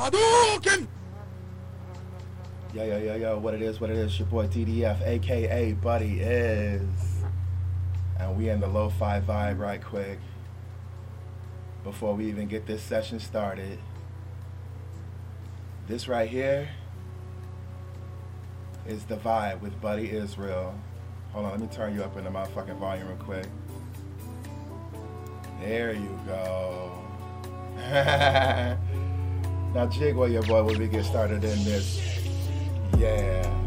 Hadouken! Yo, yo, yo, yo, what it is, what it is, your boy DDF, aka Buddy is. And we in the low fi vibe right quick. Before we even get this session started. This right here is the vibe with Buddieizreal. Hold on, let me turn you up in the motherfucking volume real quick. There you go. now jiggle your boy when we get started in this. Yeah.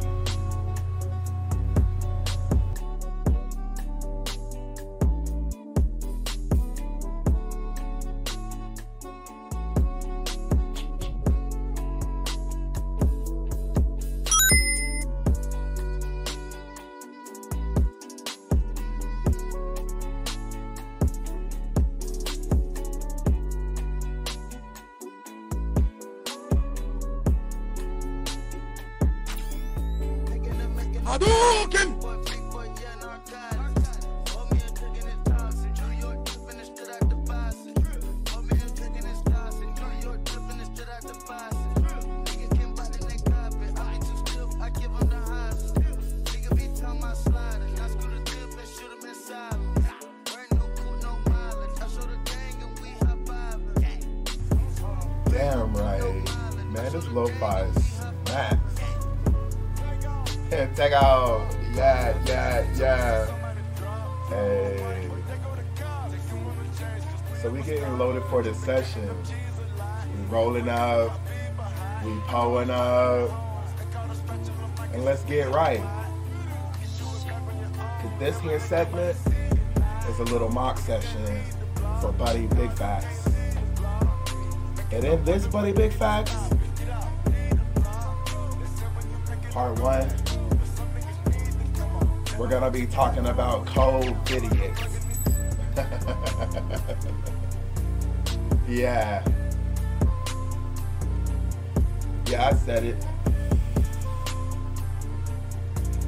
Buddy Big Facts, part one, we're gonna be talking about cold idiots. yeah. Yeah, I said it.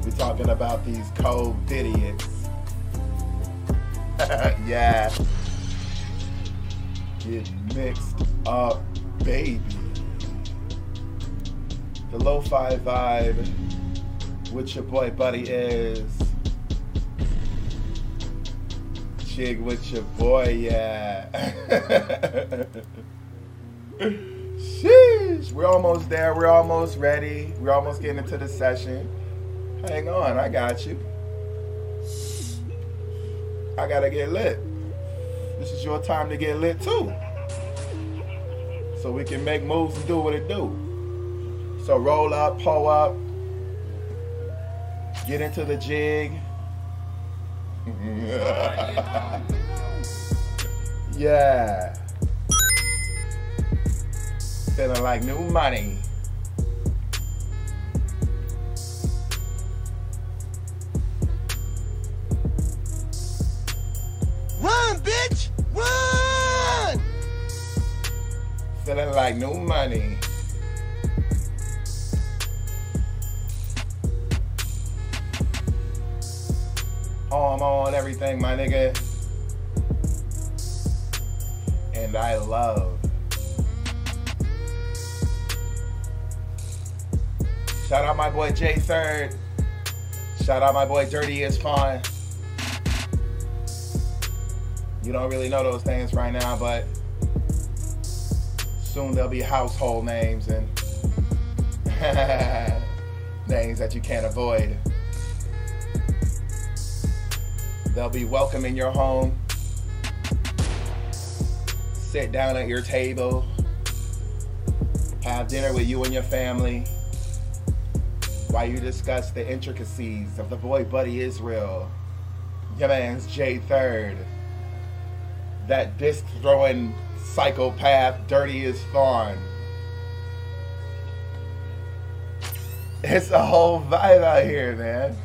We're talking about these cold idiots. yeah. Get mixed up, baby. The lo-fi vibe with your boy Buddy is. Jig with your boy, yeah. Sheesh, we're almost there. We're almost ready. We're almost getting into the session. Hang on, I got you. I gotta get lit. This is your time to get lit too. So we can make moves and do what it do. So roll up, pull up, get into the jig. yeah. Feeling like new money. Feeling like new money. Oh, I'm on everything, my nigga. And I love. Shout out my boy J Third. Shout out my boy Dirty is Fine. You don't really know those things right now, but soon they'll be household names and names that you can't avoid. They'll be welcome in your home. Sit down at your table. Have dinner with you and your family. While you discuss the intricacies of the boy Buddieizreal. Your man's J Third. That disc throwing psychopath, dirty as fun. It's a whole vibe out here, man.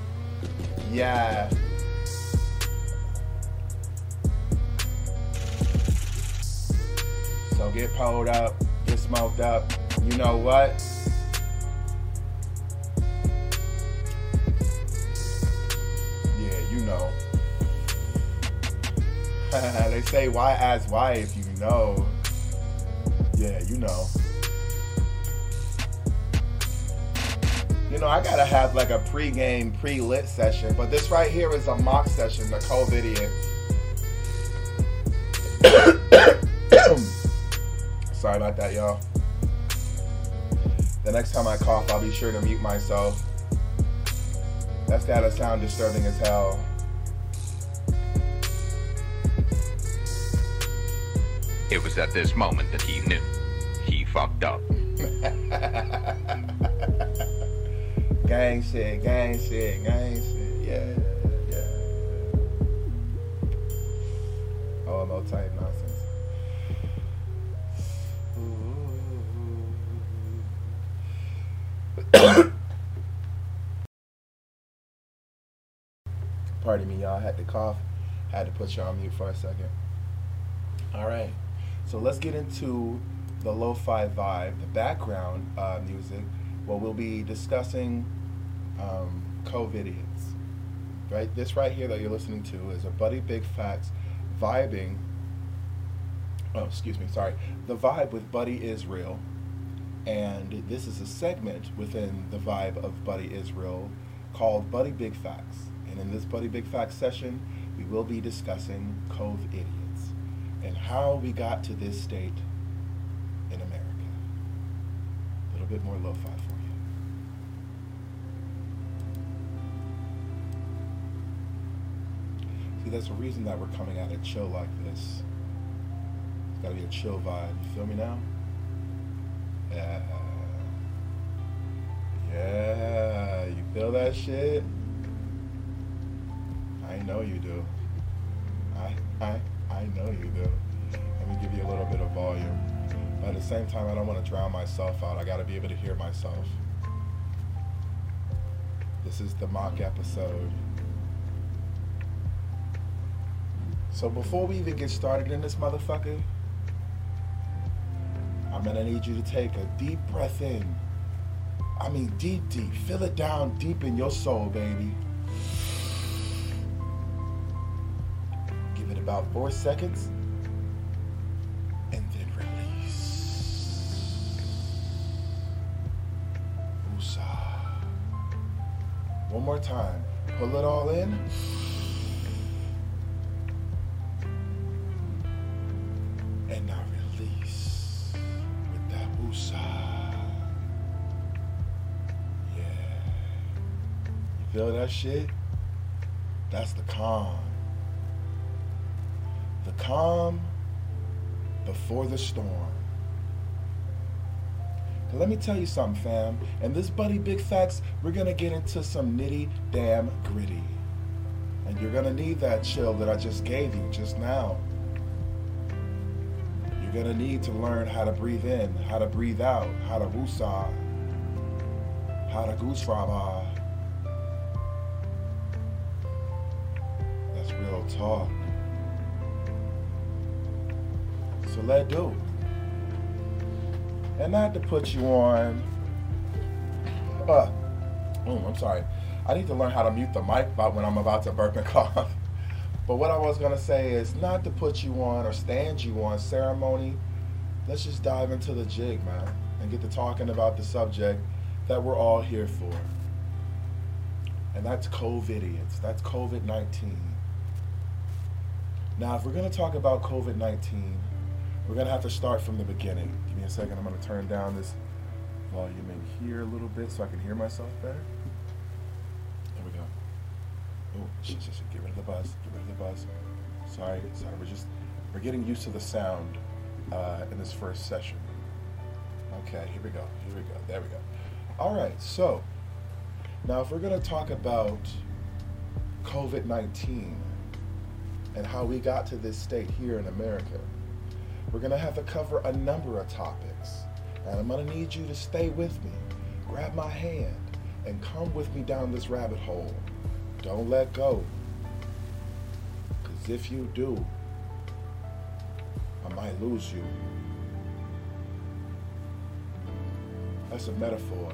Yeah. So get pulled up, get smoked up. You know what? they say, why ask why if you know? Yeah, you know. You know, I gotta have like a pre-game, pre-lit session, but this right here is a mock session, the COVIDian. Sorry about that, y'all. The next time I cough, I'll be sure to mute myself. That's gotta sound disturbing as hell. It was at this moment that he knew he fucked up. gang shit, gang shit, gang shit. Yeah, yeah. Oh, no type nonsense. Pardon me, y'all. I had to cough. Had to put you on mute for a second. All right. So let's get into the lo-fi vibe, the background uh, music. Well, we'll be discussing um, COVIDians. Right. This right here that you're listening to is a Buddy Big Facts vibing. Oh, excuse me. Sorry. The vibe with Buddieizreal, and this is a segment within the vibe of Buddieizreal called Buddy Big Facts. And in this Buddy Big Facts session, we will be discussing COVIDiots and how we got to this state in America. A little bit more lo-fi for you. See, that's the reason that we're coming at it chill like this. It's gotta be a chill vibe. You feel me now? Yeah. Yeah. You feel that shit? I know you do. I I I know you do. Let me give you a little bit of volume. But at the same time, I don't want to drown myself out. I got to be able to hear myself. This is the mock episode. So before we even get started in this motherfucker, I'm gonna need you to take a deep breath in. I mean, deep, deep. Feel it down deep in your soul, baby. About four seconds. And then release. Woosah. One more time. Pull it all in. And now release with that woosah. Yeah. You feel that shit? That's the calm. Calm before the storm. Let me tell you something, fam. And this Buddy Big Facts, we're gonna get into some nitty damn gritty. And you're gonna need that chill that I just gave you just now. You're gonna need to learn how to breathe in, how to breathe out, how to woosah, how to goose raba. That's real talk. So let do. And not to put you on. Uh, oh, I'm sorry. I need to learn how to mute the mic when I'm about to burp and cough. But what I was gonna say is not to put you on or stand you on ceremony. Let's just dive into the jig, man, and get to talking about the subject that we're all here for. And that's COVIDians. That's COVID 19. Now, if we're gonna talk about COVID 19, we're gonna have to start from the beginning. Give me a second. I'm gonna turn down this volume in here a little bit so I can hear myself better. There we go. Oh, shit, shit, shit. Get rid of the buzz. Get rid of the buzz. Sorry, sorry. We're just we're getting used to the sound uh, in this first session. Okay, here we go. Here we go. There we go. All right. So now, if we're gonna talk about COVID 19 and how we got to this state here in America, we're going to have to cover a number of topics. And I'm going to need you to stay with me, grab my hand, and come with me down this rabbit hole. Don't let go. Because if you do, I might lose you. That's a metaphor.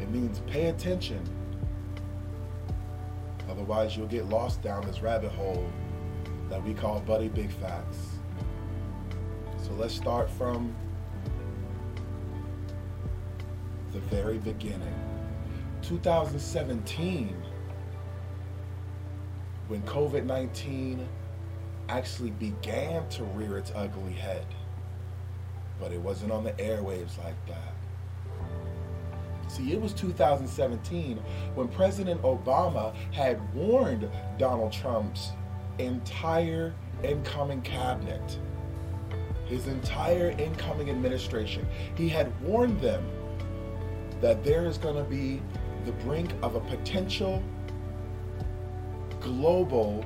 It means pay attention. Otherwise, you'll get lost down this rabbit hole that we call Buddy Big Facts. So let's start from the very beginning. 2017, when COVID 19 actually began to rear its ugly head. But it wasn't on the airwaves like that. See, it was 2017 when President Obama had warned Donald Trump's entire incoming cabinet, his entire incoming administration. He had warned them that there is going to be the brink of a potential global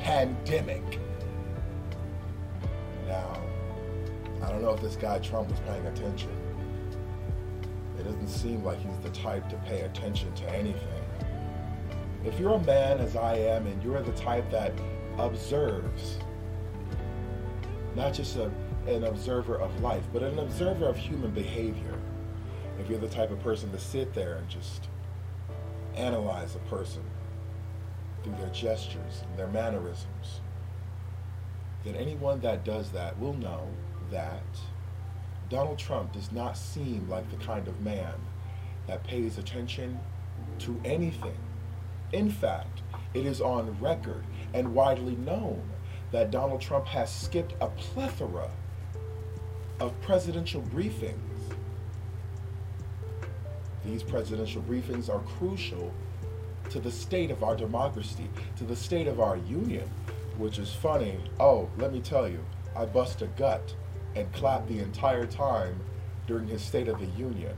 pandemic. Now, I don't know if this guy Trump was paying attention. It doesn't seem like he's the type to pay attention to anything. If you're a man, as I am, and you're the type that observes, not just a, an observer of life, but an observer of human behavior, if you're the type of person to sit there and just analyze a person through their gestures and their mannerisms, then anyone that does that will know that Donald Trump does not seem like the kind of man that pays attention to anything. In fact, it is on record and widely known that Donald Trump has skipped a plethora of presidential briefings. These presidential briefings are crucial to the state of our democracy, to the state of our union, which is funny. Oh, let me tell you, I bust a gut and clapped the entire time during his State of the Union.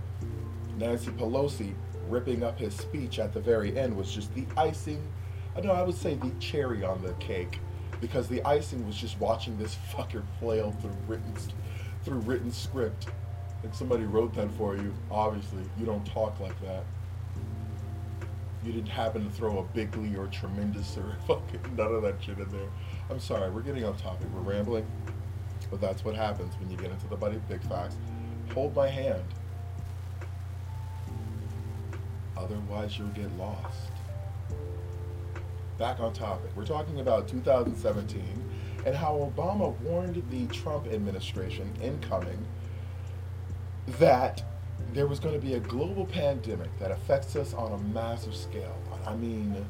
Nancy Pelosi ripping up his speech at the very end was just the icing. I know I would say the cherry on the cake, because the icing was just watching this fucker flail through written through written script. And somebody wrote that for you. Obviously, you don't talk like that you didn't happen to throw a bigly or tremendous or fucking none of that shit in there. I'm sorry, we're getting off topic. We're rambling. But that's what happens when you get into the buddy big facts. Hold my hand. Otherwise, you'll get lost. Back on topic. We're talking about 2017 and how Obama warned the Trump administration incoming that there was going to be a global pandemic that affects us on a massive scale. I mean,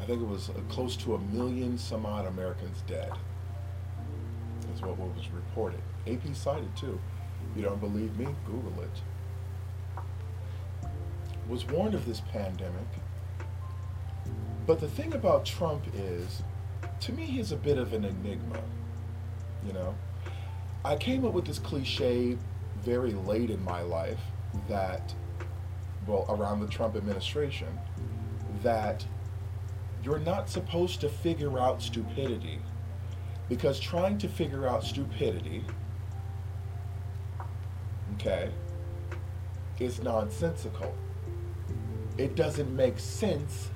I think it was uh, close to a million some odd Americans dead. That's what was reported. AP cited too. You don't believe me? Google it. Was warned of this pandemic. But the thing about Trump is, to me, he's a bit of an enigma. You know, I came up with this cliche very late in my life that, well, around the Trump administration, that you're not supposed to figure out stupidity because trying to figure out stupidity, okay, is nonsensical. It doesn't make sense.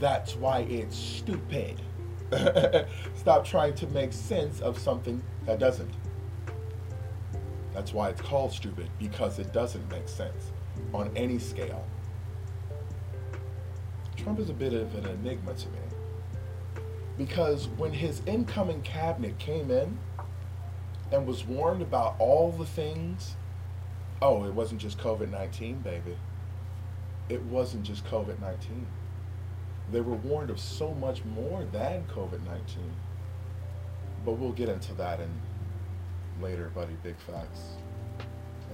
That's why it's stupid. Stop trying to make sense of something that doesn't. That's why it's called stupid, because it doesn't make sense on any scale. Trump is a bit of an enigma to me. Because when his incoming cabinet came in and was warned about all the things, oh, it wasn't just COVID 19, baby. It wasn't just COVID 19. They were warned of so much more than COVID 19. But we'll get into that in later, Buddy Big Facts.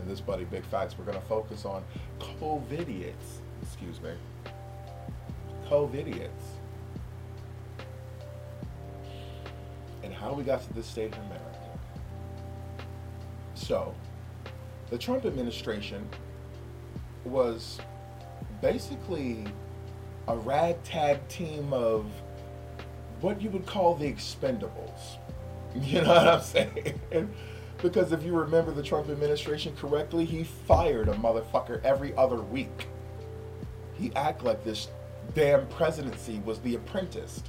In this Buddy Big Facts, we're going to focus on COVIDiots. Excuse me. COVIDiots. And how we got to this state in America. So, the Trump administration was basically a ragtag team of what you would call the expendables. You know what I'm saying? Because if you remember the Trump administration correctly, he fired a motherfucker every other week. He act like this damn presidency was the apprentice.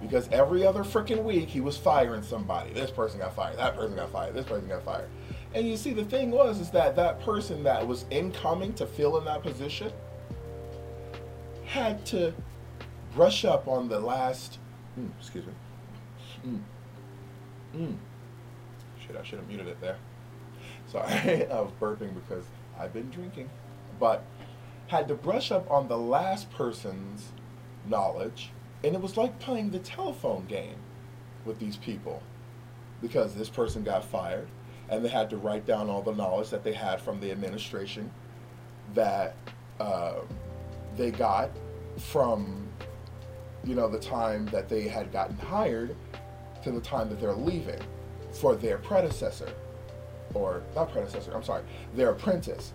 Because every other freaking week he was firing somebody. This person got fired, that person got fired, this person got fired. And you see the thing was is that that person that was incoming to fill in that position had to brush up on the last mm, excuse me. Mm, mm, Shit, I should have muted it there. Sorry, I was burping because I've been drinking. But had to brush up on the last person's knowledge, and it was like playing the telephone game with these people because this person got fired, and they had to write down all the knowledge that they had from the administration that uh, they got from you know the time that they had gotten hired to the time that they're leaving for their predecessor or not predecessor i'm sorry their apprentice.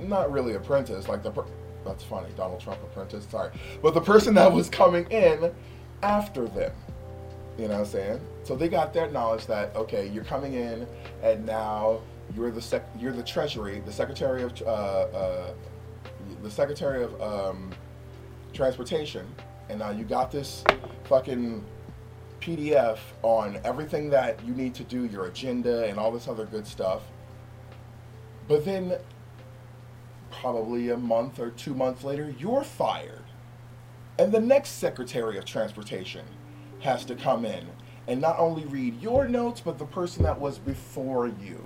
Not really apprentice like the that's funny donald trump apprentice sorry. But the person that was coming in after them you know what i'm saying? So they got their knowledge that okay you're coming in and now you're the sec- you're the treasury the secretary of uh, uh, the secretary of um, transportation and now you got this fucking PDF on everything that you need to do, your agenda, and all this other good stuff. But then, probably a month or two months later, you're fired. And the next Secretary of Transportation has to come in and not only read your notes, but the person that was before you.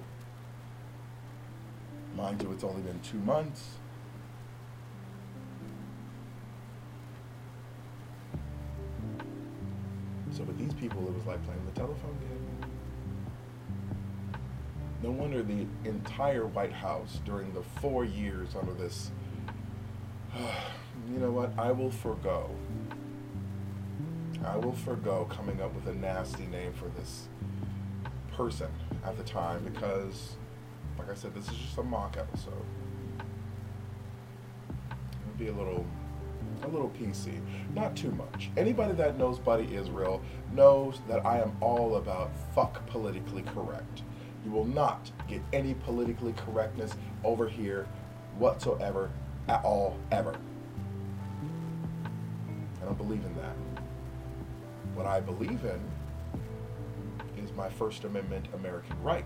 Mind you, it's only been two months. So with these people, it was like playing the telephone game. No wonder the entire White House during the four years under this, you know what, I will forego. I will forego coming up with a nasty name for this person at the time because, like I said, this is just a mock episode. It'll be a little a little PC, not too much. Anybody that knows Buddieizreal knows that I am all about fuck politically correct. You will not get any politically correctness over here whatsoever, at all, ever. I don't believe in that. What I believe in is my First Amendment American right.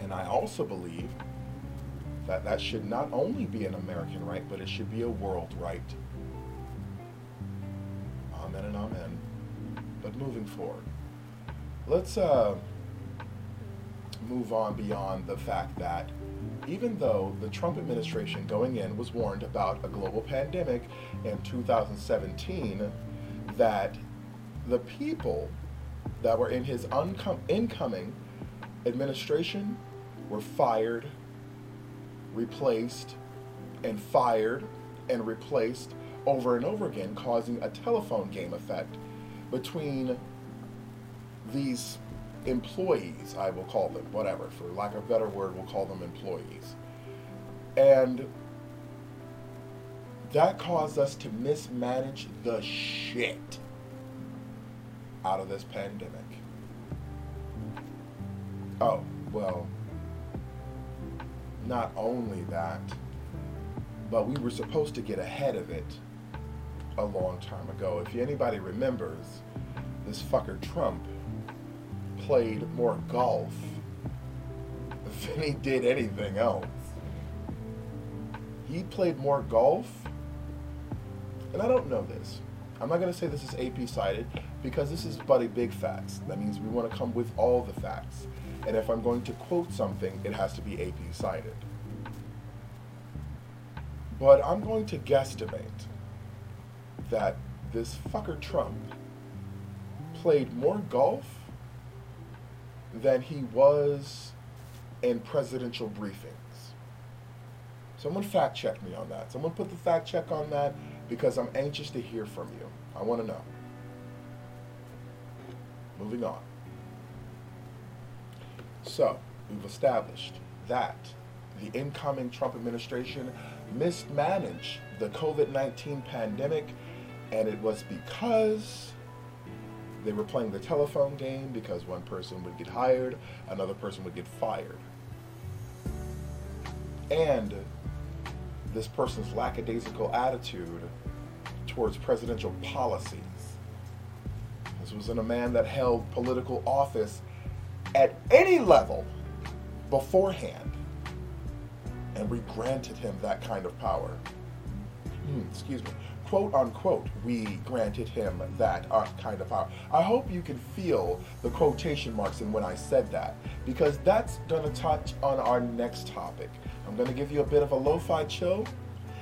And I also believe that that should not only be an American right, but it should be a world right. Amen and amen. But moving forward, let's uh, move on beyond the fact that even though the Trump administration going in was warned about a global pandemic in 2017, that the people that were in his uncom- incoming administration were fired replaced and fired and replaced over and over again, causing a telephone game effect between these employees, I will call them, whatever, for lack of a better word, we'll call them employees. And that caused us to mismanage the shit out of this pandemic. Oh, well, not only that, but we were supposed to get ahead of it a long time ago. If anybody remembers, this fucker Trump played more golf than he did anything else. He played more golf, and I don't know this. I'm not going to say this is AP cited because this is Buddy Big Facts. That means we want to come with all the facts. And if I'm going to quote something, it has to be AP cited. But I'm going to guesstimate that this fucker Trump played more golf than he was in presidential briefings. Someone fact check me on that. Someone put the fact check on that because I'm anxious to hear from you. I want to know. Moving on. So, we've established that the incoming Trump administration mismanaged the COVID 19 pandemic, and it was because they were playing the telephone game because one person would get hired, another person would get fired. And this person's lackadaisical attitude towards presidential policies. This was in a man that held political office at any level beforehand. And we granted him that kind of power. Hmm, excuse me. quote unquote, we granted him that uh, kind of power. I hope you can feel the quotation marks in when I said that, because that's going to touch on our next topic. I'm going to give you a bit of a lo fi chill,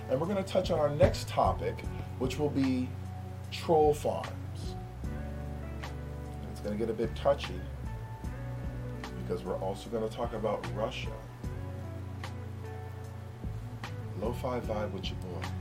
and we're going to touch on our next topic, which will be troll farms. It's going to get a bit touchy, because we're also going to talk about Russia. Lo fi vibe with your boy.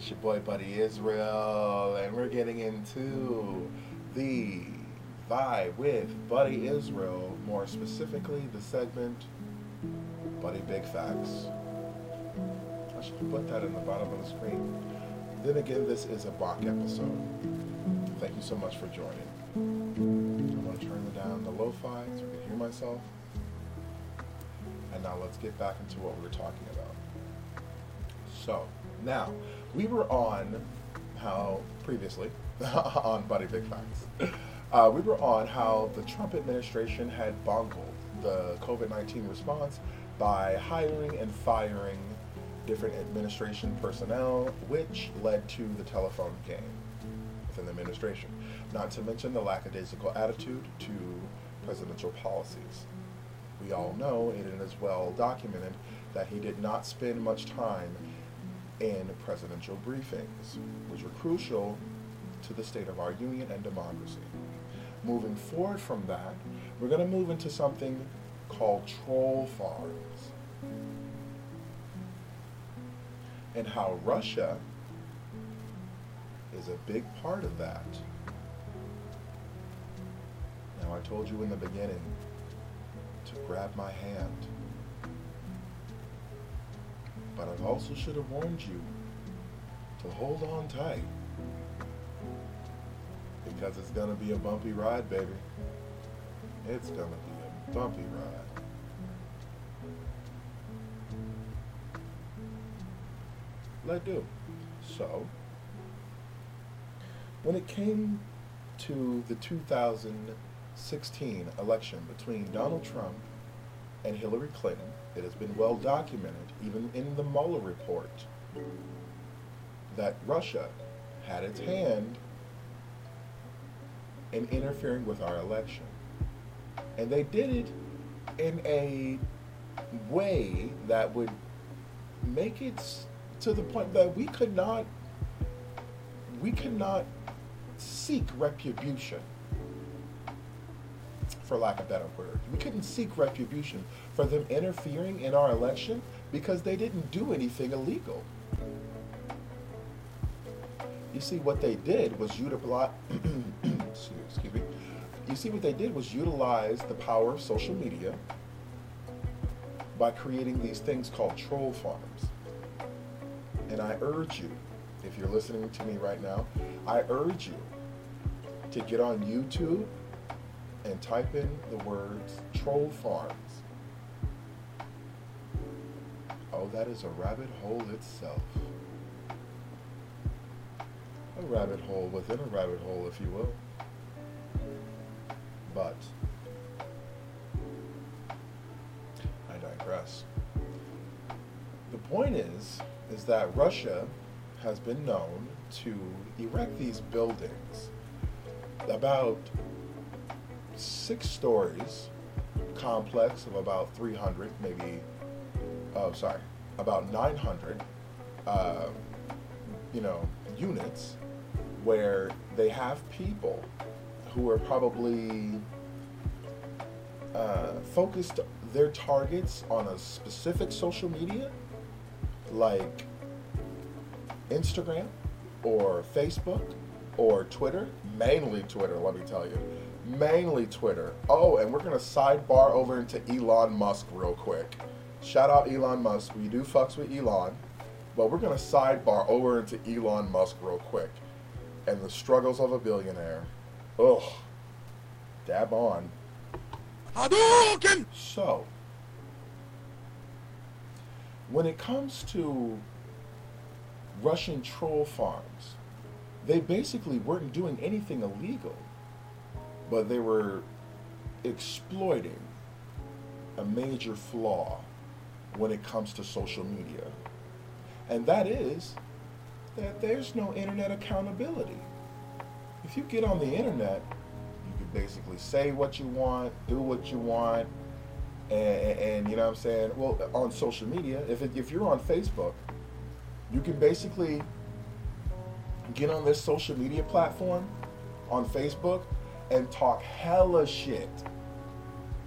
It's your boy Buddieizreal, and we're getting into the vibe with Buddieizreal, more specifically the segment Buddy Big Facts. I should put that in the bottom of the screen. Then again, this is a Bach episode. Thank you so much for joining. I'm going to turn down the lo-fi so I can hear myself. And now let's get back into what we were talking about. So, now, we were on how, previously, on Buddy Big Facts, uh, we were on how the Trump administration had bungled the COVID 19 response by hiring and firing different administration personnel, which led to the telephone game within the administration. Not to mention the lackadaisical attitude to presidential policies. We all know, and it is well documented, that he did not spend much time in presidential briefings, which were crucial to the state of our union and democracy. Moving forward from that, we're going to move into something called troll farms and how Russia is a big part of that. Now, I told you in the beginning to grab my hand. But I also should have warned you to hold on tight. Because it's going to be a bumpy ride, baby. It's going to be a bumpy ride. Let do. So, when it came to the 2016 election between Donald Trump and Hillary Clinton, it has been well documented, even in the Mueller report, that Russia had its hand in interfering with our election. And they did it in a way that would make it to the point that we could not we could not seek retribution for lack of better word. We couldn't seek retribution for them interfering in our election because they didn't do anything illegal. You see, what they did was utilize. excuse me. You see, what they did was utilize the power of social media by creating these things called troll farms. And I urge you, if you're listening to me right now, I urge you to get on YouTube and type in the words troll farms. That is a rabbit hole itself. A rabbit hole within a rabbit hole, if you will. But I digress. The point is, is that Russia has been known to erect these buildings about six stories, complex of about 300, maybe, oh, sorry, about 900, uh, you know, units where they have people who are probably uh, focused their targets on a specific social media like Instagram or Facebook or Twitter, mainly Twitter, let me tell you. Mainly Twitter. Oh, and we're going to sidebar over into Elon Musk real quick. Shout out Elon Musk. We do fucks with Elon, but we're going to sidebar over into Elon Musk real quick and the struggles of a billionaire. Ugh. Dab on. Hadouken! So, when it comes to Russian troll farms, they basically weren't doing anything illegal, but they were exploiting a major flaw when it comes to social media. And that is that there's no internet accountability. If you get on the internet, you can basically say what you want, do what you want, and, and, you know what I'm saying? Well, on social media, if, it, if you're on Facebook, you can basically get on this social media platform on Facebook and talk hella shit.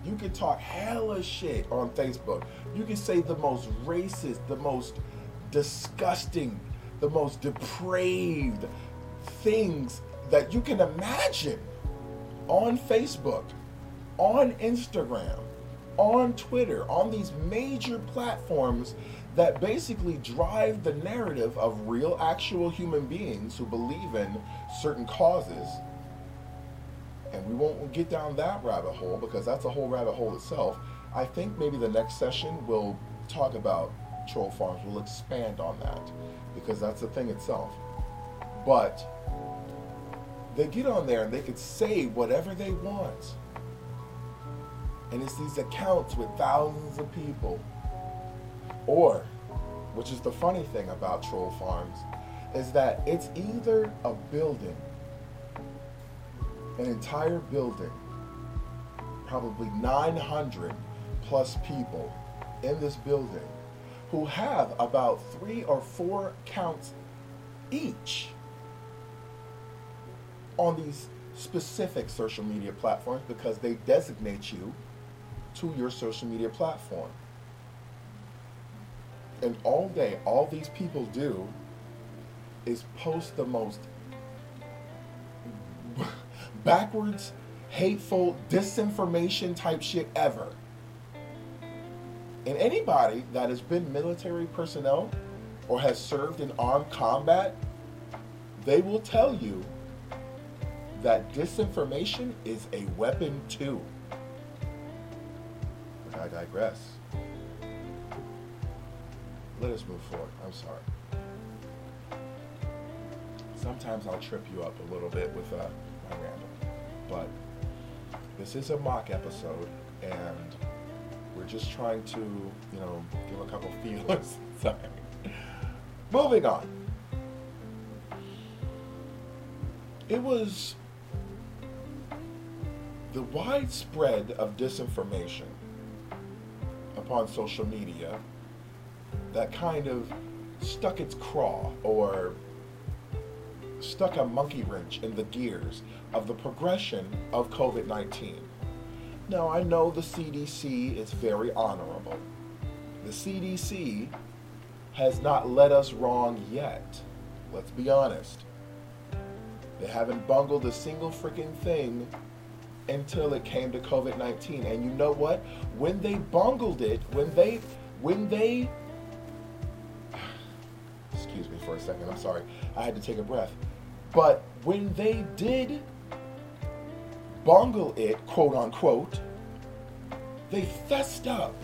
You can talk hella shit on Facebook. You can say the most racist, the most disgusting, the most depraved things that you can imagine on Facebook, on Instagram, on Twitter, on these major platforms that basically drive the narrative of real, actual human beings who believe in certain causes. And we won't get down that rabbit hole because that's a whole rabbit hole itself. I think maybe the next session we'll talk about troll farms. We'll expand on that because that's the thing itself. But they get on there and they could say whatever they want. And it's these accounts with thousands of people. Or, which is the funny thing about troll farms, is that it's either a building, an entire building, probably 900 plus people in this building who have about three or four counts each on these specific social media platforms because they designate you to your social media platform. And all day, all these people do is post the most backwards, hateful, disinformation type shit ever. And anybody that has been military personnel or has served in armed combat, they will tell you that disinformation is a weapon too. But I digress. Let us move forward. I'm sorry. Sometimes I'll trip you up a little bit with uh, my random. But this is a mock episode, and we're just trying to, you know, give a couple feelers. sorry. Moving on. It was the widespread of disinformation upon social media that kind of stuck its craw or stuck a monkey wrench in the gears of the progression of COVID 19. Now, I know the CDC is very honorable. The CDC has not led us wrong yet. Let's be honest. They haven't bungled a single freaking thing until it came to COVID 19. And you know what? When they bungled it, when they, when they, excuse me for a second, I'm sorry, I had to take a breath. But when they did bungle it, quote unquote, they fessed up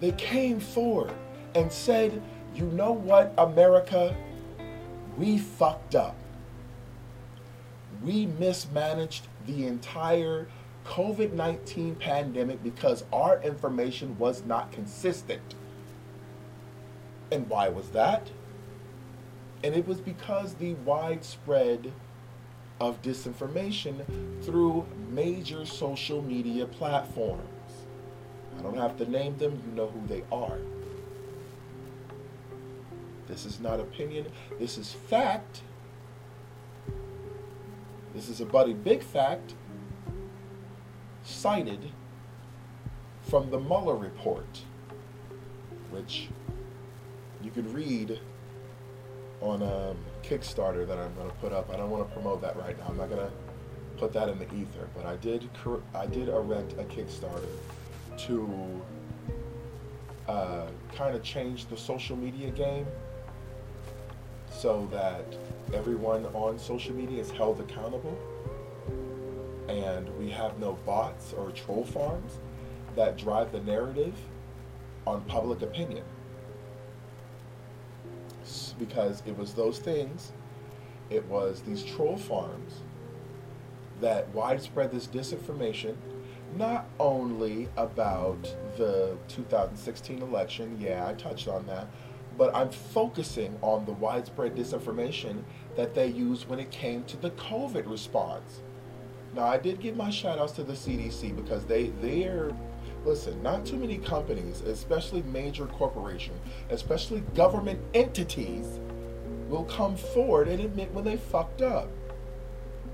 They came forward and said, you know what, America? We fucked up. We mismanaged the entire COVID 19 pandemic because our information was not consistent. And why was that? And it was because the widespread of disinformation through major social media platforms. I don't have to name them, you know who they are. This is not opinion, this is fact. This is a buddie big fact cited from the Mueller report, which you could read on um, Kickstarter that I'm going to put up. I don't want to promote that right now. I'm not going to put that in the ether, but I did I did erect a Kickstarter to uh, kind of change the social media game so that everyone on social media is held accountable and we have no bots or troll farms that drive the narrative on public opinion because it was those things, it was these troll farms that widespread this disinformation, not only about the 2016 election, yeah, I touched on that, but I'm focusing on the widespread disinformation that they used when it came to the COVID response. Now, I did give my shout outs to the CDC because they, they're Listen, not too many companies, especially major corporations, especially government entities, will come forward and admit when they fucked up.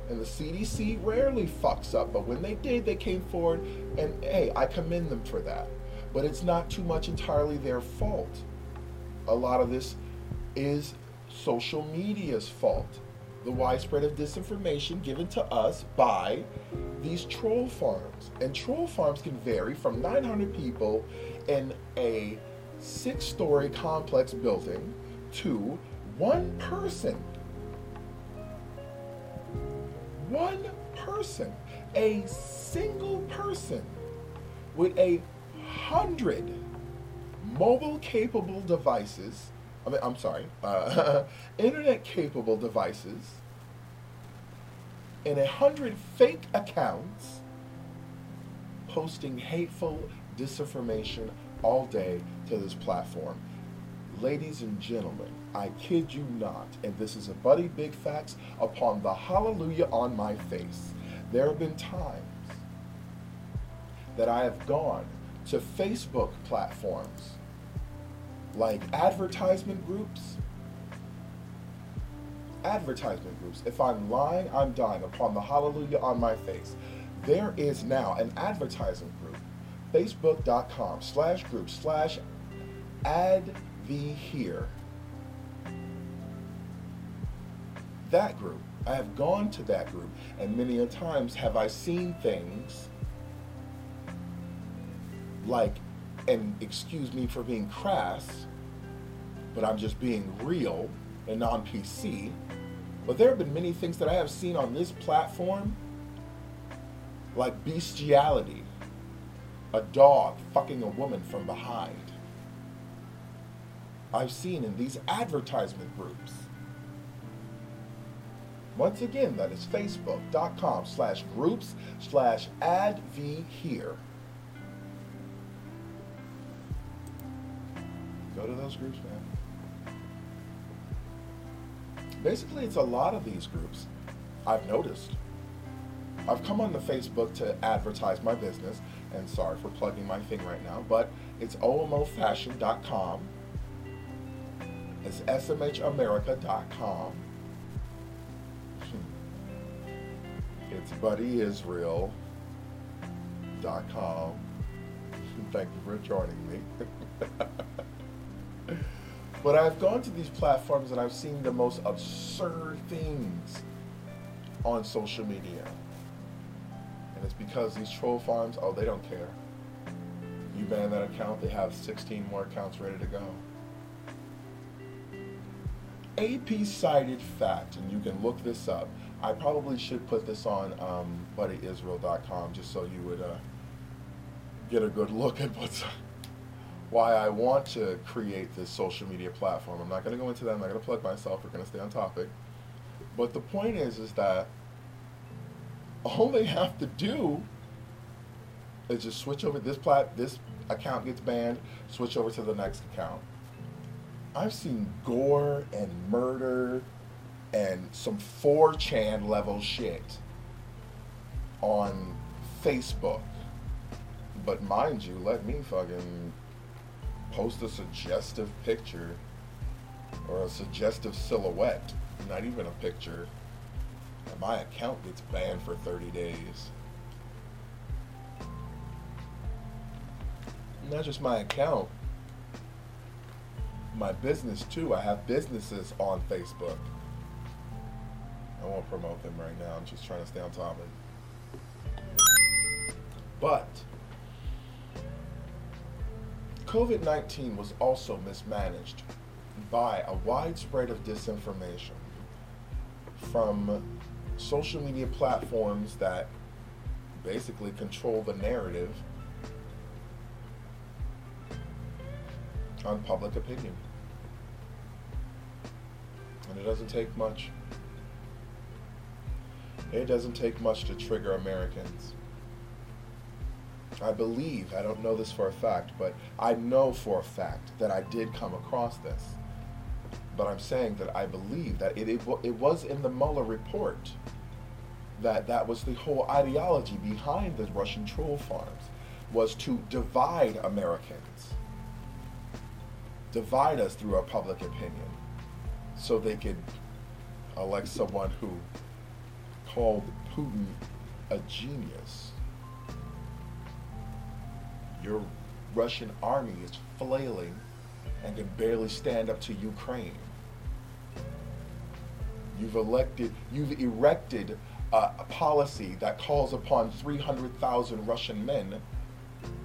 And the CDC rarely fucks up, but when they did, they came forward and hey, I commend them for that. But it's not too much entirely their fault. A lot of this is social media's fault. The widespread of disinformation given to us by these troll farms. And troll farms can vary from 900 people in a six story complex building to one person. One person, a single person with a hundred mobile capable devices. I mean, I'm sorry, uh, internet capable devices and a hundred fake accounts posting hateful disinformation all day to this platform. Ladies and gentlemen, I kid you not, and this is a Buddie Big Facts upon the hallelujah on my face. There have been times that I have gone to Facebook platforms like advertisement groups advertisement groups. If I'm lying, I'm dying upon the hallelujah on my face. There is now an advertising group, facebook.com slash group slash add thee here. That group, I have gone to that group, and many a times have I seen things like, and excuse me for being crass, but I'm just being real and non PC but there have been many things that I have seen on this platform, like bestiality, a dog fucking a woman from behind. I've seen in these advertisement groups. Once again, that is facebook.com slash groups slash add v here. To those groups, man. Basically, it's a lot of these groups. I've noticed. I've come on the Facebook to advertise my business, and sorry for plugging my thing right now, but it's omofashion.com. It's smhamerica.com. Hmm. It's buddieizreal.com. Thank you for joining me. But I've gone to these platforms and I've seen the most absurd things on social media. And it's because these troll farms, oh, they don't care. You ban that account, they have 16 more accounts ready to go. AP cited fact, and you can look this up. I probably should put this on um, buddieizreal.com just so you would uh, get a good look at what's why I want to create this social media platform. I'm not going to go into that. I'm not going to plug myself. We're going to stay on topic. But the point is, is that all they have to do is just switch over this plat. This account gets banned. Switch over to the next account. I've seen gore and murder and some 4chan level shit on Facebook. But mind you, let me fucking post a suggestive picture or a suggestive silhouette, not even a picture, and my account gets banned for 30 days. Not just my account, my business too. I have businesses on Facebook. I won't promote them right now. I'm just trying to stay on topic. But COVID 19 was also mismanaged by a widespread of disinformation from social media platforms that basically control the narrative on public opinion. And it doesn't take much. It doesn't take much to trigger Americans. I believe, I don't know this for a fact, but I know for a fact that I did come across this. But I'm saying that I believe that it, it, it was in the Mueller report that that was the whole ideology behind the Russian troll farms was to divide Americans, divide us through our public opinion, so they could elect someone who called Putin a genius your Russian army is flailing and can barely stand up to Ukraine. You've elected, you've erected a, a policy that calls upon 300,000 Russian men,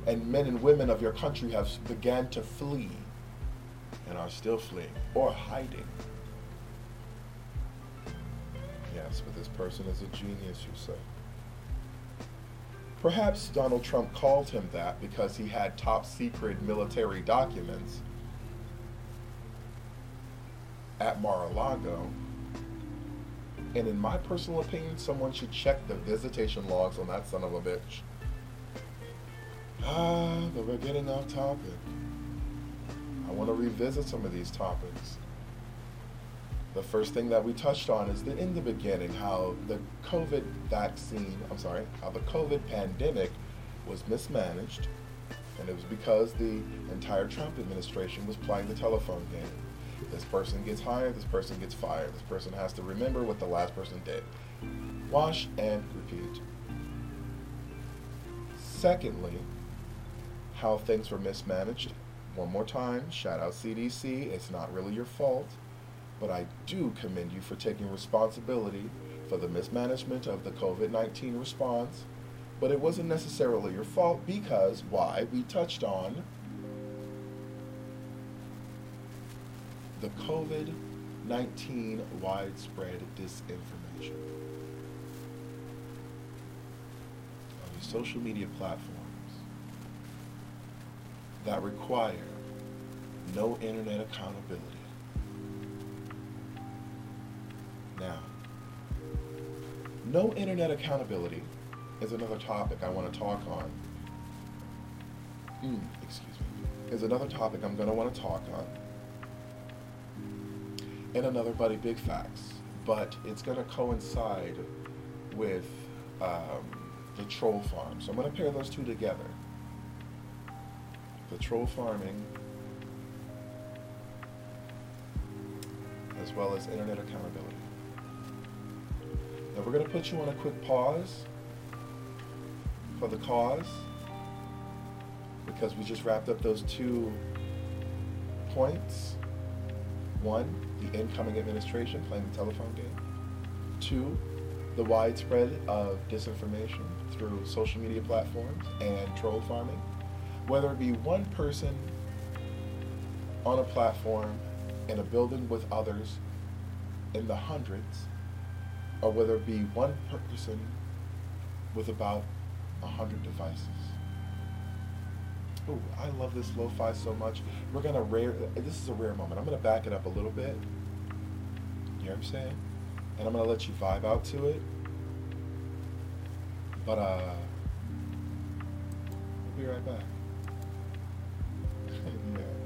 and men and women of your country have began to flee and are still fleeing or hiding. Yes, but this person is a genius, you say. Perhaps Donald Trump called him that because he had top secret military documents at Mar-a-Lago. And in my personal opinion, someone should check the visitation logs on that son of a bitch. Ah, but we're getting off topic. I want to revisit some of these topics the first thing that we touched on is that in the beginning, how the COVID vaccine, I'm sorry, how the COVID pandemic was mismanaged. And it was because the entire Trump administration was playing the telephone game. This person gets hired, this person gets fired. This person has to remember what the last person did. Wash and repeat. Secondly, how things were mismanaged. One more time, shout out CDC. It's not really your fault but I do commend you for taking responsibility for the mismanagement of the COVID 19 response. But it wasn't necessarily your fault because why? We touched on the COVID 19 widespread disinformation on these social media platforms that require no internet accountability. Now. No internet accountability is another topic I want to talk on. Mm, excuse me. Is another topic I'm going to want to talk on. And another Buddie Big Facts. But it's going to coincide with um, the troll farm. So I'm going to pair those two together. The troll farming as well as internet accountability. We're going to put you on a quick pause for the cause because we just wrapped up those two points. One, the incoming administration playing the telephone game. Two, the widespread of disinformation through social media platforms and troll farming. Whether it be one person on a platform in a building with others in the hundreds or whether it be one person with about a hundred devices. Oh, I love this lo-fi so much. We're gonna rare. This is a rare moment. I'm gonna back it up a little bit. You know what I'm saying? And I'm gonna let you vibe out to it. But uh, we'll be right back. yeah.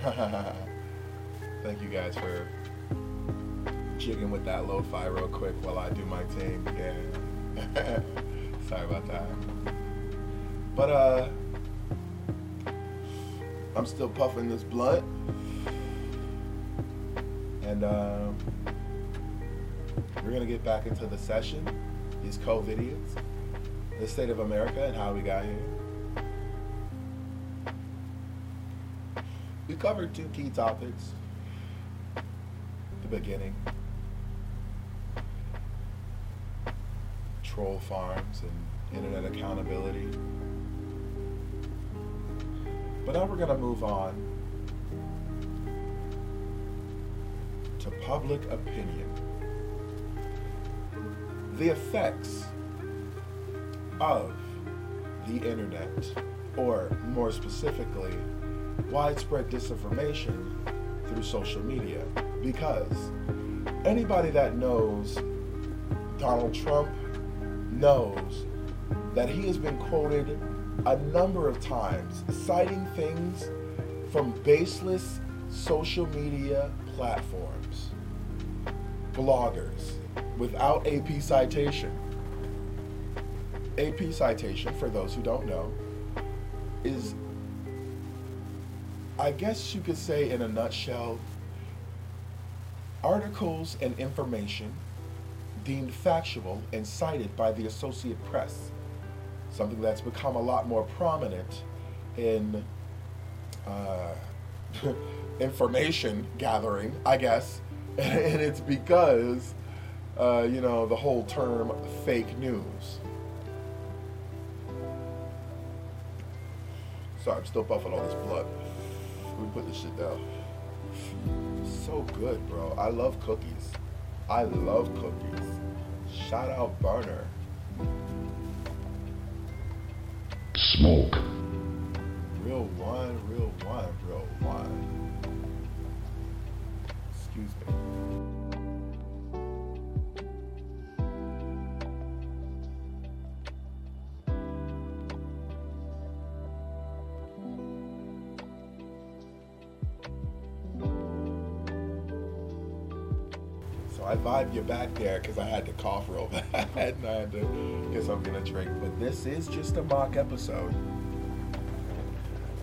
Thank you guys for jigging with that lo-fi real quick while I do my thing. Sorry about that. But uh, I'm still puffing this blunt, and um, we're gonna get back into the session. These COVIDiots, the state of America and how we got here. Covered two key topics. The beginning. Troll farms and internet accountability. But now we're going to move on to public opinion. The effects of the internet, or more specifically, widespread disinformation through social media because anybody that knows Donald Trump knows that he has been quoted a number of times citing things from baseless social media platforms, bloggers, without AP citation. AP citation, for those who don't know, is I guess you could say in a nutshell, articles and information deemed factual and cited by the Associate Press, something that's become a lot more prominent in uh, information gathering, I guess, and it's because uh, you know, the whole term fake news. Sorry, I'm still buffing all this blood. Me put this shit down. So good, bro. I love cookies. I love cookies. Shout out Berner. Smoke. Real wine, real wine, real wine. Excuse me. You back there because I had to cough real bad and I had to get something to drink. But this is just a mock episode.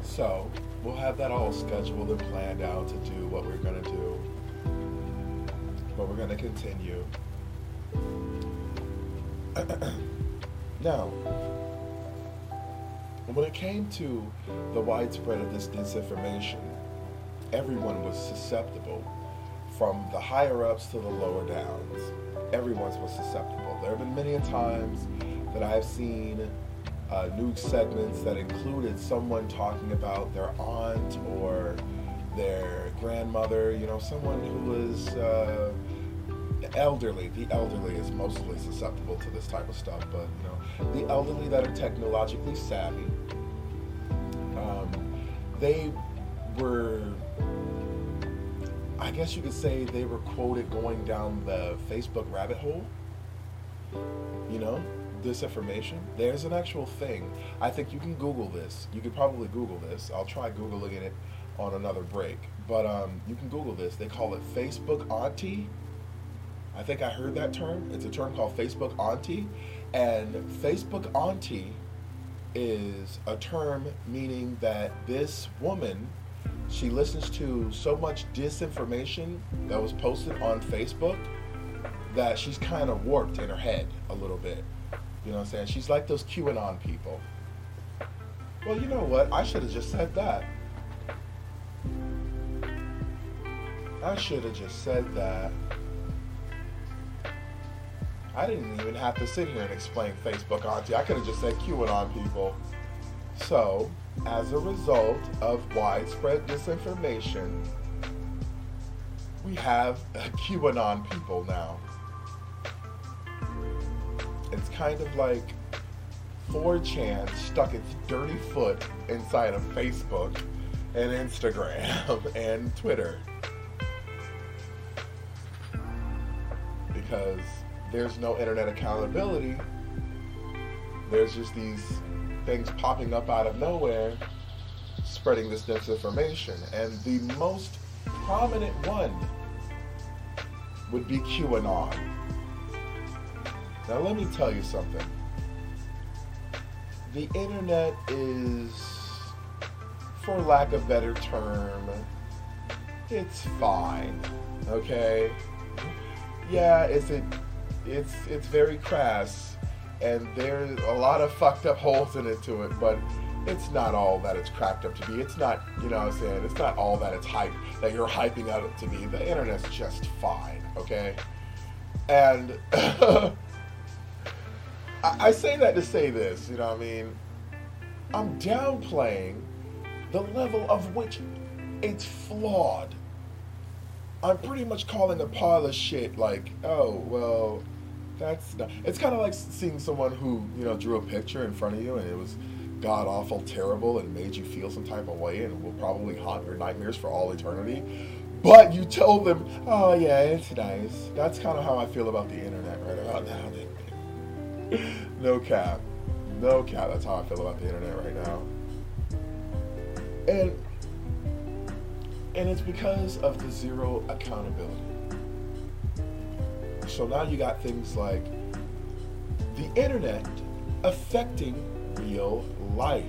So we'll have that all scheduled and planned out to do what we're gonna do. But we're gonna continue. now, when it came to the widespread of this disinformation, everyone was susceptible, from the higher ups to the lower downs. everyone's was susceptible. There have been many a times that I've seen uh, news segments that included someone talking about their aunt or their grandmother, you know, someone who was uh, elderly. The elderly is mostly susceptible to this type of stuff, but you know, the elderly that are technologically savvy, um, they were, I guess you could say, they were quoted going down the Facebook rabbit hole. You know, disinformation. There's an actual thing. I think you can Google this. You could probably Google this. I'll try Googling it on another break. But um, you can Google this. They call it Facebook Auntie. I think I heard that term. It's a term called Facebook Auntie. And Facebook Auntie is a term meaning that this woman, she listens to so much disinformation that was posted on Facebook that she's kind of warped in her head a little bit. You know what I'm saying? She's like those QAnon people. Well, you know what? I should have just said that. I should have just said that. I didn't even have to sit here and explain Facebook Auntie. I could have just said QAnon people. So, as a result of widespread disinformation, we have QAnon people now. It's kind of like 4chan stuck its dirty foot inside of Facebook and Instagram and Twitter. Because there's no internet accountability. There's just these things popping up out of nowhere spreading this disinformation. And the most prominent one would be QAnon. Now, let me tell you something. The internet is, for lack of a better term, it's fine. Okay? Yeah, it's a, it's it's very crass, and there's a lot of fucked up holes in it to it, but it's not all that it's cracked up to be. It's not, you know what I'm saying? It's not all that it's hype that you're hyping out it to be. The internet's just fine, okay? And I, I say that to say this, you know what I mean? I'm downplaying the level of which it's flawed. I'm pretty much calling a pile of shit like, oh, well, that's not. It's kind of like seeing someone who, you know, drew a picture in front of you and it was god awful terrible and made you feel some type of way and will probably haunt your nightmares for all eternity. But you told them, oh, yeah, it's nice. That's kind of how I feel about the internet right about now. no cap. No cap. That's how I feel about the internet right now. And and it's because of the zero accountability. So now you got things like the internet affecting real life.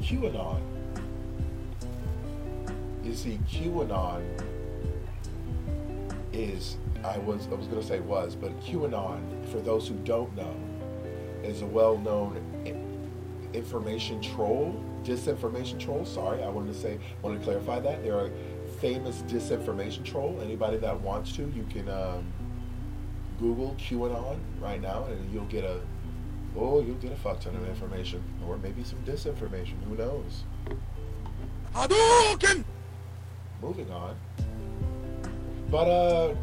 QAnon. You see, QAnon is I was I was gonna say was, but QAnon, for those who don't know, is a well-known information troll, disinformation troll. Sorry, I wanted to say, wanted to clarify that there are famous disinformation troll. Anybody that wants to, you can um, Google QAnon right now, and you'll get a oh, you'll get a fuck ton of information, or maybe some disinformation. Who knows? Hadouken! Moving on. But uh,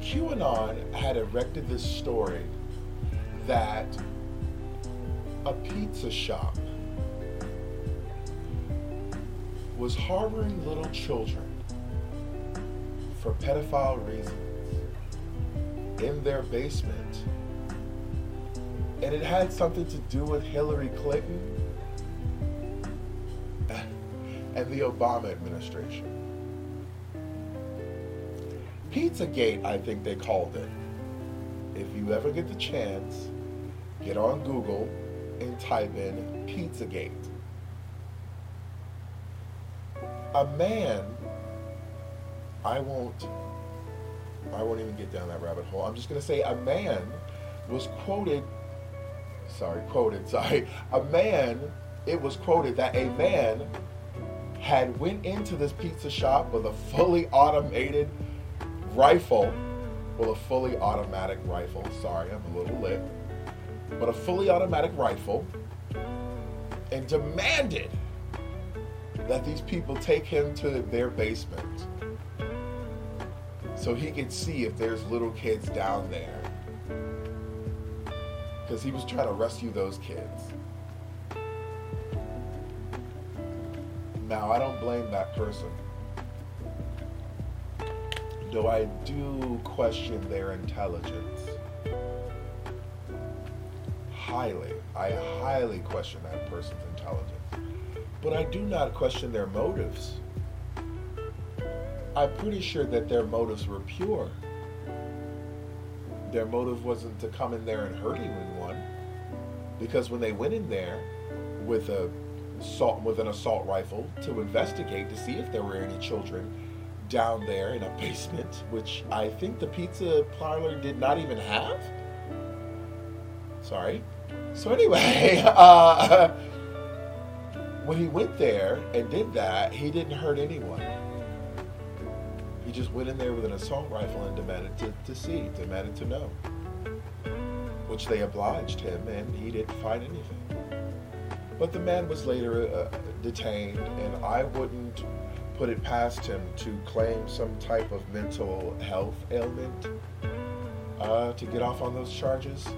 QAnon had erected this story that a pizza shop was harboring little children for pedophile reasons in their basement. And it had something to do with Hillary Clinton and the Obama administration. Pizzagate, I think they called it. If you ever get the chance, get on Google and type in Pizzagate. A man, I won't, I won't even get down that rabbit hole. I'm just going to say a man was quoted, sorry, quoted, sorry, a man, it was quoted that a man had went into this pizza shop with a fully automated rifle, well, a fully automatic rifle. Sorry, I'm a little lit, but a fully automatic rifle, and demanded that these people take him to their basement so he could see if there's little kids down there. Because he was trying to rescue those kids. Now, I don't blame that person. Though I do question their intelligence. Highly. I highly question that intelligence. But I do not question their motives. I'm pretty sure that their motives were pure. Their motive wasn't to come in there and hurt anyone. Because when they went in there with a assault with an assault rifle to investigate to see if there were any children down there in a basement, which I think the pizza parlor did not even have. Sorry. So anyway, uh, when he went there and did that, he didn't hurt anyone. He just went in there with an assault rifle and demanded to, to see, demanded to know. Which they obliged him, and he didn't find anything. But the man was later uh, detained, and I wouldn't put it past him to claim some type of mental health ailment uh, to get off on those charges.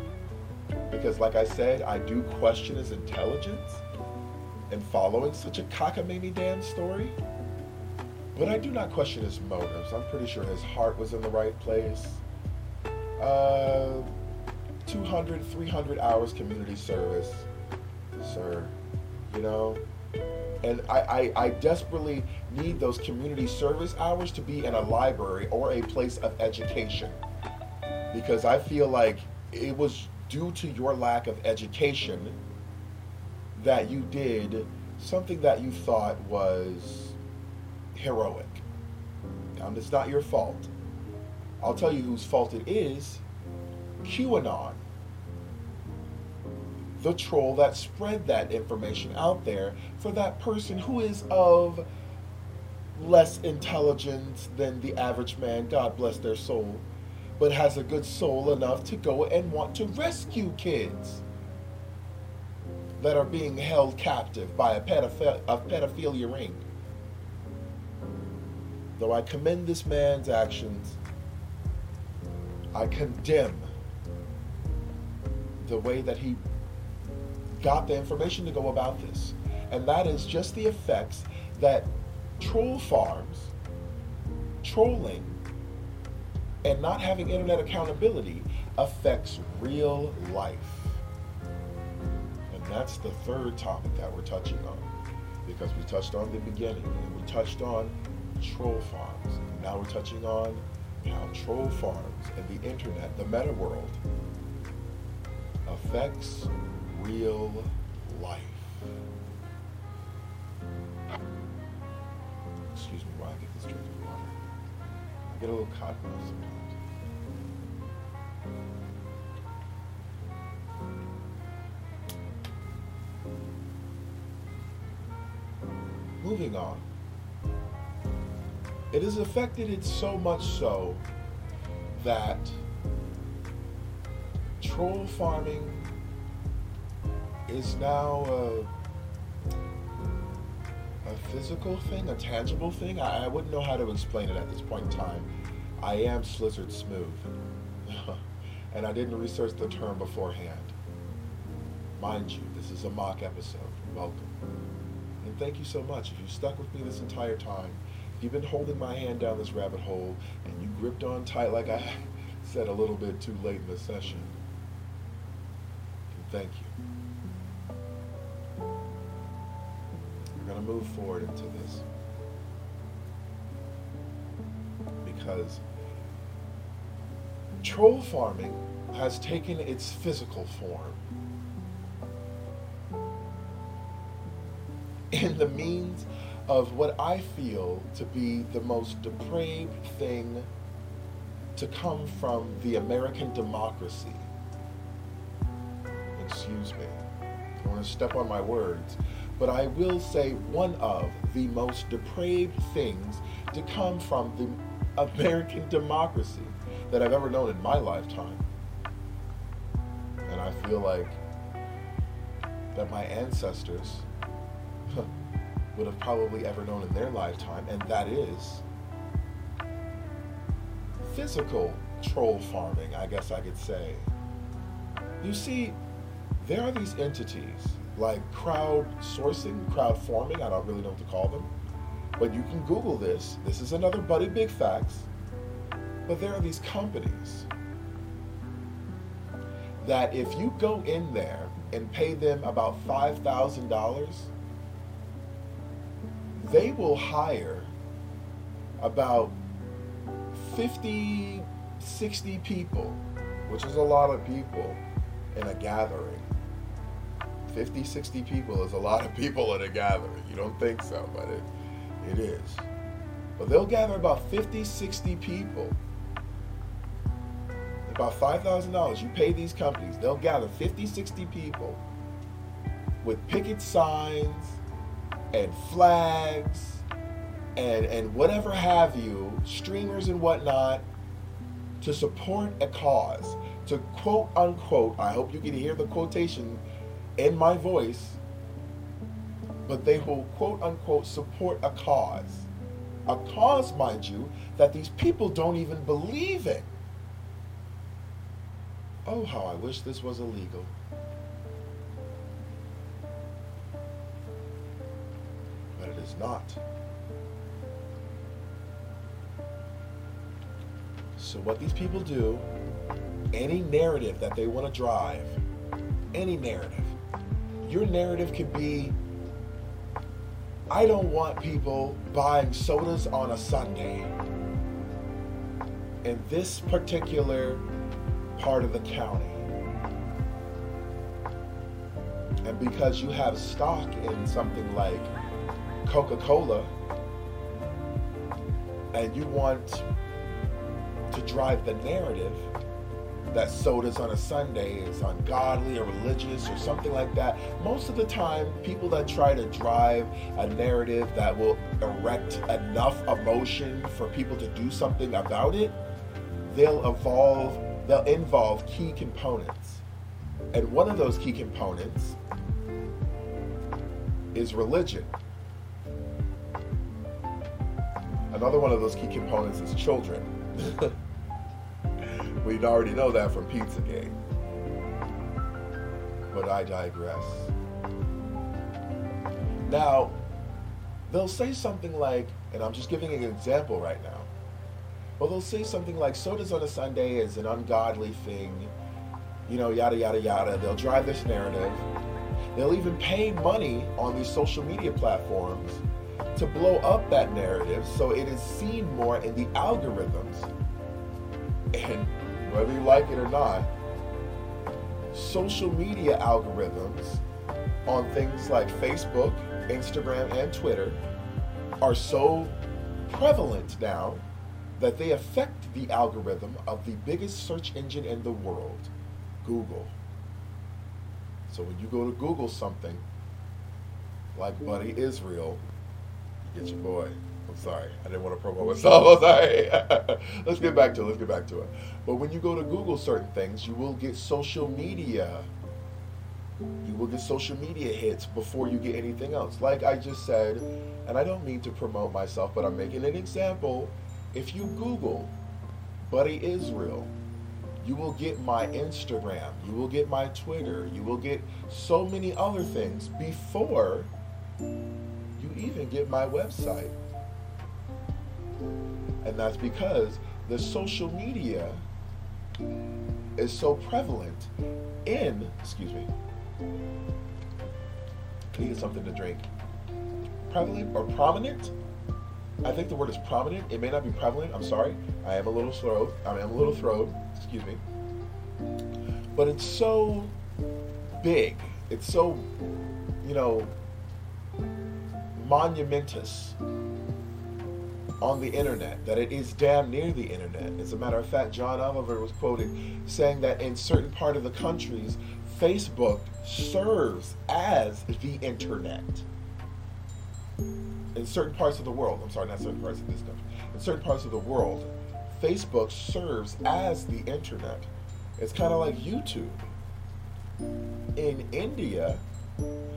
Because, like I said, I do question his intelligence in following such a cockamamie damn story. But I do not question his motives. I'm pretty sure his heart was in the right place. Uh, 200, 300 hours community service, sir. You know? And I, I, I desperately need those community service hours to be in a library or a place of education. Because I feel like it was due to your lack of education that you did something that you thought was heroic. Now, it's not your fault. I'll tell you whose fault it is QAnon. The troll that spread that information out there for that person who is of less intelligence than the average man, God bless their soul, but has a good soul enough to go and want to rescue kids that are being held captive by a, pedoph- a pedophilia ring. Though I commend this man's actions, I condemn the way that he got the information to go about this. And that is just the effects that troll farms, trolling, and not having internet accountability affects real life. That's the third topic that we're touching on. Because we touched on the beginning and we touched on troll farms. Now we're touching on how troll farms and the internet, the meta world, affects real life. Excuse me while I get this drink of water. I get a little cotton sometimes. Moving on. It has affected it so much so that troll farming is now a, a physical thing, a tangible thing. I, I wouldn't know how to explain it at this point in time. I am Slizzard Smooth, and I didn't research the term beforehand. Mind you, this is a mock episode. Welcome. Thank you so much. If you stuck with me this entire time, if you've been holding my hand down this rabbit hole and you gripped on tight like I said a little bit too late in the session, thank you. We're going to move forward into this because troll farming has taken its physical form in the means of what I feel to be the most depraved thing to come from the American democracy. Excuse me. I want to step on my words, but I will say one of the most depraved things to come from the American democracy that I've ever known in my lifetime. And I feel like that my ancestors would have probably ever known in their lifetime, and that is physical troll farming, I guess I could say. You see, there are these entities like crowdsourcing, crowd forming, I don't really know what to call them, but you can Google this. This is another Buddie Big Facts. But there are these companies that if you go in there and pay them about $5,000, they will hire about 50, 60 people, which is a lot of people in a gathering. 50, 60 people is a lot of people in a gathering. You don't think so, but it, it is. But they'll gather about 50, 60 people. About $5,000. You pay these companies, they'll gather 50, 60 people with picket signs and flags and, and whatever have you, streamers and whatnot, to support a cause. To quote unquote, I hope you can hear the quotation in my voice, but they will quote unquote support a cause. A cause, mind you, that these people don't even believe in. Oh, how I wish this was illegal. It is not. So, what these people do, any narrative that they want to drive, any narrative, your narrative could be I don't want people buying sodas on a Sunday in this particular part of the county. And because you have stock in something like Coca Cola, and you want to drive the narrative that sodas on a Sunday is ungodly or religious or something like that. Most of the time, people that try to drive a narrative that will erect enough emotion for people to do something about it, they'll evolve, they'll involve key components. And one of those key components is religion. Another one of those key components is children. We'd already know that from Pizzagate. But I digress. Now, they'll say something like, and I'm just giving an example right now, but they'll say something like, sodas on a Sunday is an ungodly thing, you know, yada, yada, yada. They'll drive this narrative. They'll even pay money on these social media platforms to blow up that narrative so it is seen more in the algorithms. And whether you like it or not, social media algorithms on things like Facebook, Instagram, and Twitter are so prevalent now that they affect the algorithm of the biggest search engine in the world, Google. So when you go to Google something like Buddieizreal, get your boy. I'm sorry. I didn't want to promote myself. I'm sorry. let's get back to it. Let's get back to it. But when you go to Google certain things, you will get social media. You will get social media hits before you get anything else. Like I just said, and I don't mean to promote myself, but I'm making an example. If you Google Buddieizreal, you will get my Instagram, you will get my Twitter, you will get so many other things before you even get my website. And that's because the social media is so prevalent in, excuse me, I need something to drink. Prevalent or prominent? I think the word is prominent. It may not be prevalent. I'm sorry. I am a little throat. I am a little throat. Excuse me. But it's so big. It's so, you know, monumentous on the internet that it is damn near the internet. As a matter of fact, John Oliver was quoted saying that in certain part of the countries, Facebook serves as the internet. In certain parts of the world, I'm sorry, not certain parts of this country, in certain parts of the world, Facebook serves as the internet. It's kind of like YouTube. In India,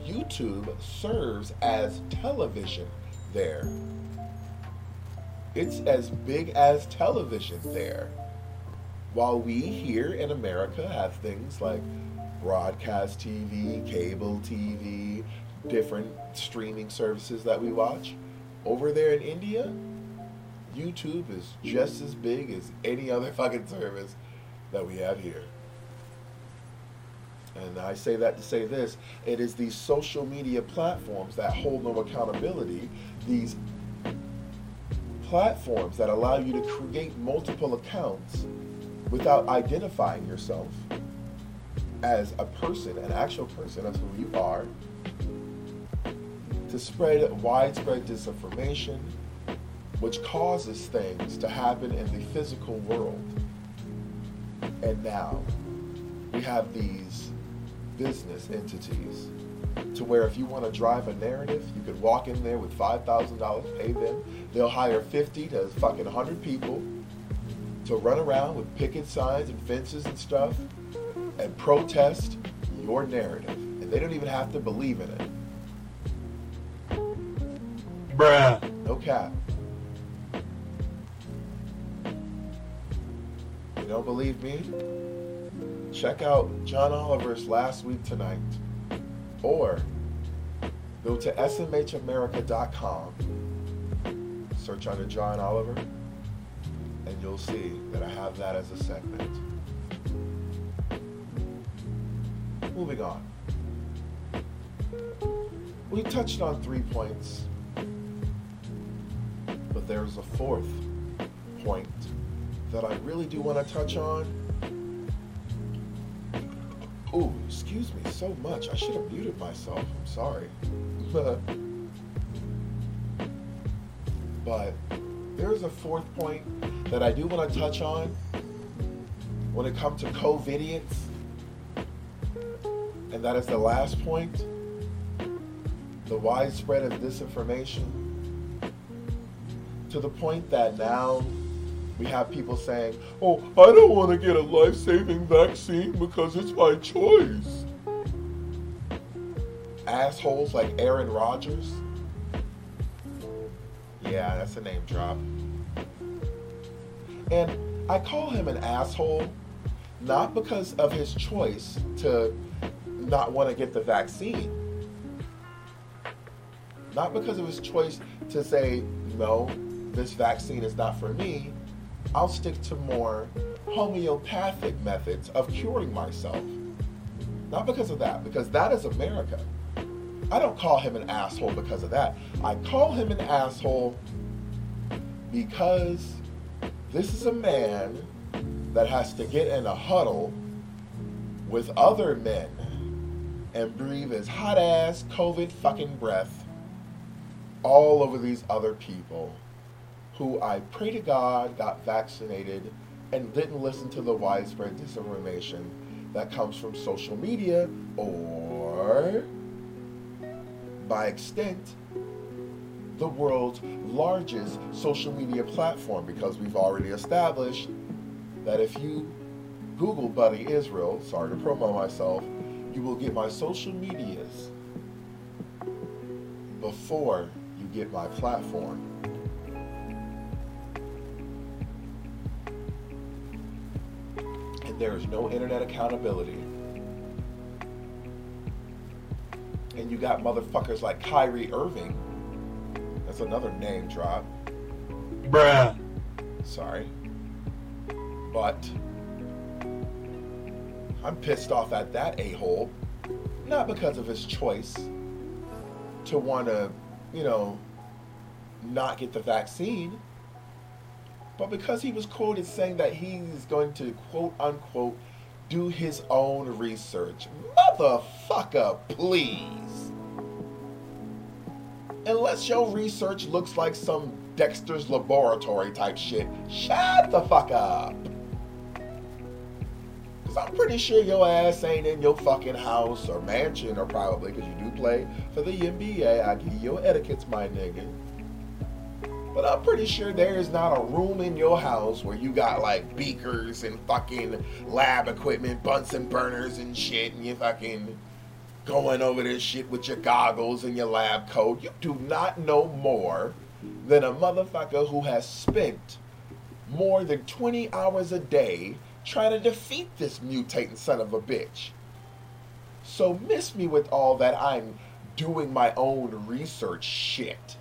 YouTube serves as television there. It's as big as television there. While we here in America have things like broadcast TV, cable TV, different streaming services that we watch, over there in India, YouTube is just as big as any other fucking service that we have here. And I say that to say this it is these social media platforms that hold no accountability, these platforms that allow you to create multiple accounts without identifying yourself as a person, an actual person, that's who you are, to spread widespread disinformation, which causes things to happen in the physical world. And now we have these business entities to where if you want to drive a narrative, you could walk in there with $5,000, pay them. They'll hire 50 to fucking 100 people to run around with picket signs and fences and stuff and protest your narrative. And they don't even have to believe in it. Bruh. No cap. You don't believe me? Check out John Oliver's Last Week Tonight. Or go to smhamerica.com, search under John Oliver, and you'll see that I have that as a segment. Moving on. We touched on three points, but there's a fourth point that I really do want to touch on. Excuse me so much. I should have muted myself. I'm sorry. but there's a fourth point that I do want to touch on when it comes to COVIDians. And that is the last point the widespread of disinformation to the point that now we have people saying, oh, I don't want to get a life saving vaccine because it's my choice. Assholes like Aaron Rodgers. Yeah, that's a name drop. And I call him an asshole not because of his choice to not want to get the vaccine. Not because of his choice to say, no, this vaccine is not for me. I'll stick to more homeopathic methods of curing myself. Not because of that, because that is America. I don't call him an asshole because of that. I call him an asshole because this is a man that has to get in a huddle with other men and breathe his hot ass COVID fucking breath all over these other people who I pray to God got vaccinated and didn't listen to the widespread disinformation that comes from social media or by extent the world's largest social media platform because we've already established that if you Google Buddieizreal, sorry to promote myself, you will get my social medias before you get my platform. There is no internet accountability. And you got motherfuckers like Kyrie Irving. That's another name drop. Bruh. Sorry. But I'm pissed off at that a hole. Not because of his choice to want to, you know, not get the vaccine, but because he was quoted saying that he's going to quote unquote do his own research. Motherfucker, please. Unless your research looks like some Dexter's laboratory type shit, shut the fuck up. Cause I'm pretty sure your ass ain't in your fucking house or mansion or probably because you do play for the NBA. I give you your etiquettes, my nigga. But I'm pretty sure there is not a room in your house where you got like beakers and fucking lab equipment, Bunsen burners and shit, and you fucking going over this shit with your goggles and your lab coat. You do not know more than a motherfucker who has spent more than 20 hours a day trying to defeat this mutating son of a bitch. So miss me with all that I'm doing my own research shit.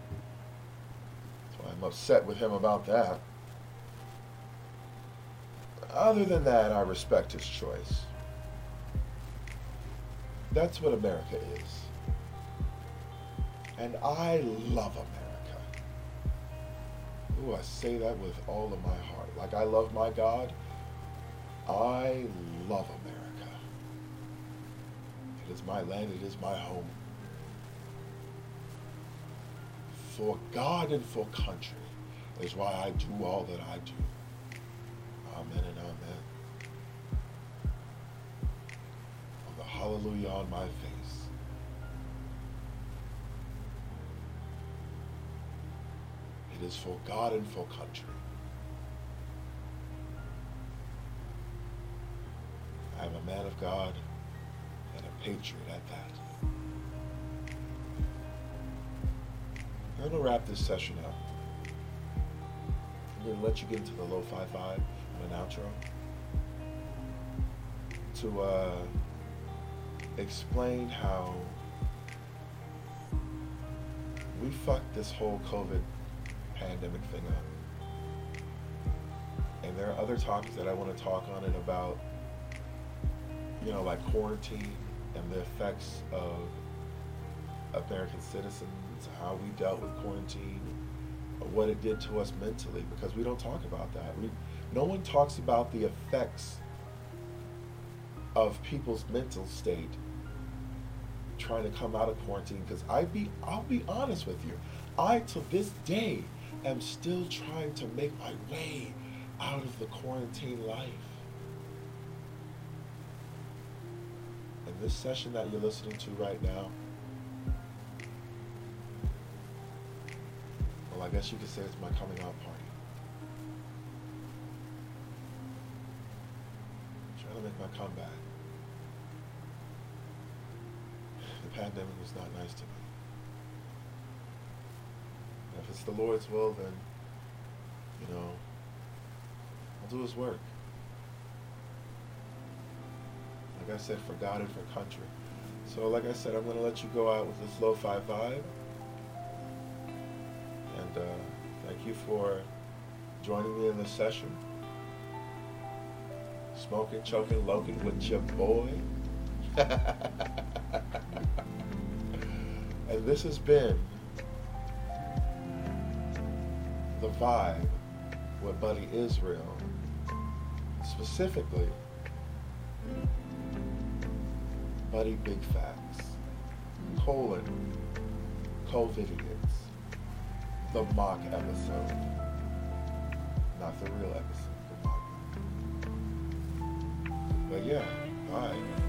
Upset with him about that. Other than that, I respect his choice. That's what America is. And I love America. Ooh, I say that with all of my heart. Like I love my God, I love America. It is my land, it is my home. For God and for country is why I do all that I do. Amen and amen. The hallelujah on my face. It is for God and for country. I am a man of God and a patriot at that. I'm going to wrap this session up. I'm going to let you get into the low fi vibe and an outro to uh, explain how we fucked this whole COVID pandemic thing up. And there are other topics that I want to talk on it about, you know, like quarantine and the effects of American citizens, how we dealt with quarantine, what it did to us mentally, because we don't talk about that. We, no one talks about the effects of people's mental state trying to come out of quarantine. Because I be, I'll be honest with you, I to this day am still trying to make my way out of the quarantine life. And this session that you're listening to right now, guess you could say it's my coming out party. I'm trying to make my comeback. The pandemic was not nice to me. And if it's the Lord's will, then, you know, I'll do His work. Like I said, for God and for country. So, like I said, I'm going to let you go out with this lo-fi vibe. And uh, thank you for joining me in this session. Smoking, choking, loking with your boy. and this has been the vibe with Buddieizreal. Specifically, Buddie Big Facts, colon, COVIDiots, the mock episode. Not the real episode, the mock. But yeah, bye.